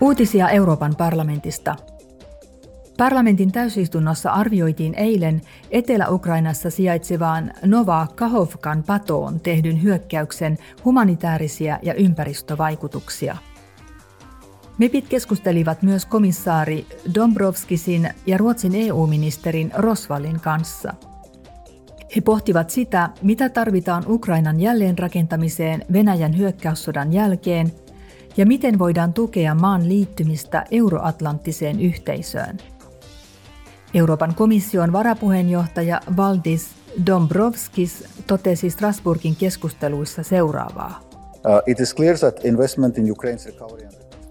Uutisia Euroopan parlamentista. Parlamentin täysistunnossa arvioitiin eilen Etelä-Ukrainassa sijaitsevaan Nova Kahovkan patoon tehdyn hyökkäyksen humanitaarisia ja ympäristövaikutuksia. MEPit keskustelivat myös komissaari Dombrovskisin ja Ruotsin EU-ministerin Rosvallin kanssa. He pohtivat sitä, mitä tarvitaan Ukrainan jälleenrakentamiseen Venäjän hyökkäyssodan jälkeen – ja miten voidaan tukea maan liittymistä euroatlanttiseen yhteisöön. Euroopan komission varapuheenjohtaja Valdis Dombrovskis totesi Strasbourgin keskusteluissa seuraavaa. Uh,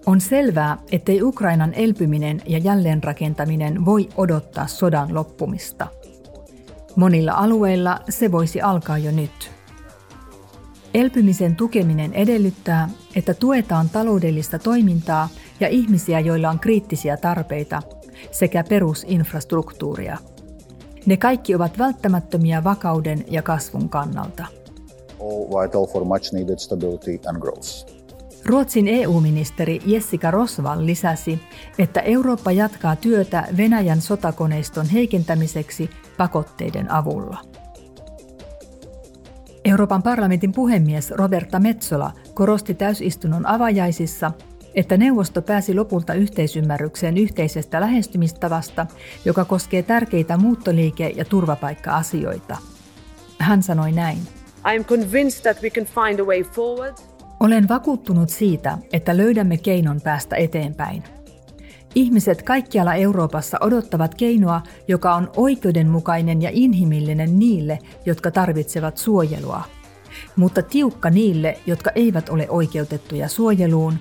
On selvää, ettei Ukrainan elpyminen ja jälleenrakentaminen voi odottaa sodan loppumista. Monilla alueilla se voisi alkaa jo nyt. Elpymisen tukeminen edellyttää, että tuetaan taloudellista toimintaa ja ihmisiä, joilla on kriittisiä tarpeita, sekä perusinfrastruktuuria. Ne kaikki ovat välttämättömiä vakauden ja kasvun kannalta. Ruotsin EU-ministeri Jessica Rosval lisäsi, että Eurooppa jatkaa työtä Venäjän sotakoneiston heikentämiseksi pakotteiden avulla. Euroopan parlamentin puhemies Roberta Metsola korosti täysistunnon avajaisissa, että neuvosto pääsi lopulta yhteisymmärrykseen yhteisestä lähestymistavasta, joka koskee tärkeitä muuttoliike- ja turvapaikka-asioita. Hän sanoi näin. I am convinced that we can find a way forward. Olen vakuuttunut siitä, että löydämme keinon päästä eteenpäin. Ihmiset kaikkialla Euroopassa odottavat keinoa, joka on oikeudenmukainen ja inhimillinen niille, jotka tarvitsevat suojelua, mutta tiukka niille, jotka eivät ole oikeutettuja suojeluun,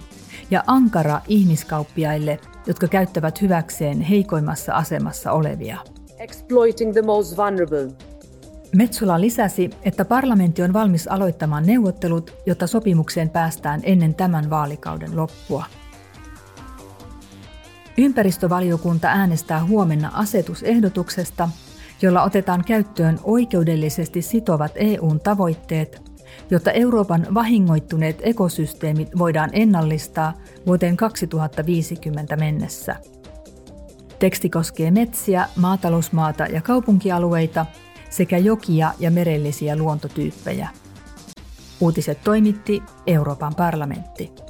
ja ankara ihmiskauppiaille, jotka käyttävät hyväkseen heikoimmassa asemassa olevia. Exploiting the most vulnerable. Metsula lisäsi, että parlamentti on valmis aloittamaan neuvottelut, jotta sopimukseen päästään ennen tämän vaalikauden loppua. Ympäristövaliokunta äänestää huomenna asetusehdotuksesta, jolla otetaan käyttöön oikeudellisesti sitovat EUn tavoitteet, jotta Euroopan vahingoittuneet ekosysteemit voidaan ennallistaa vuoteen 2050 mennessä. Teksti koskee metsiä, maatalousmaata ja kaupunkialueita sekä jokia ja merellisiä luontotyyppejä. Uutiset toimitti Euroopan parlamentti.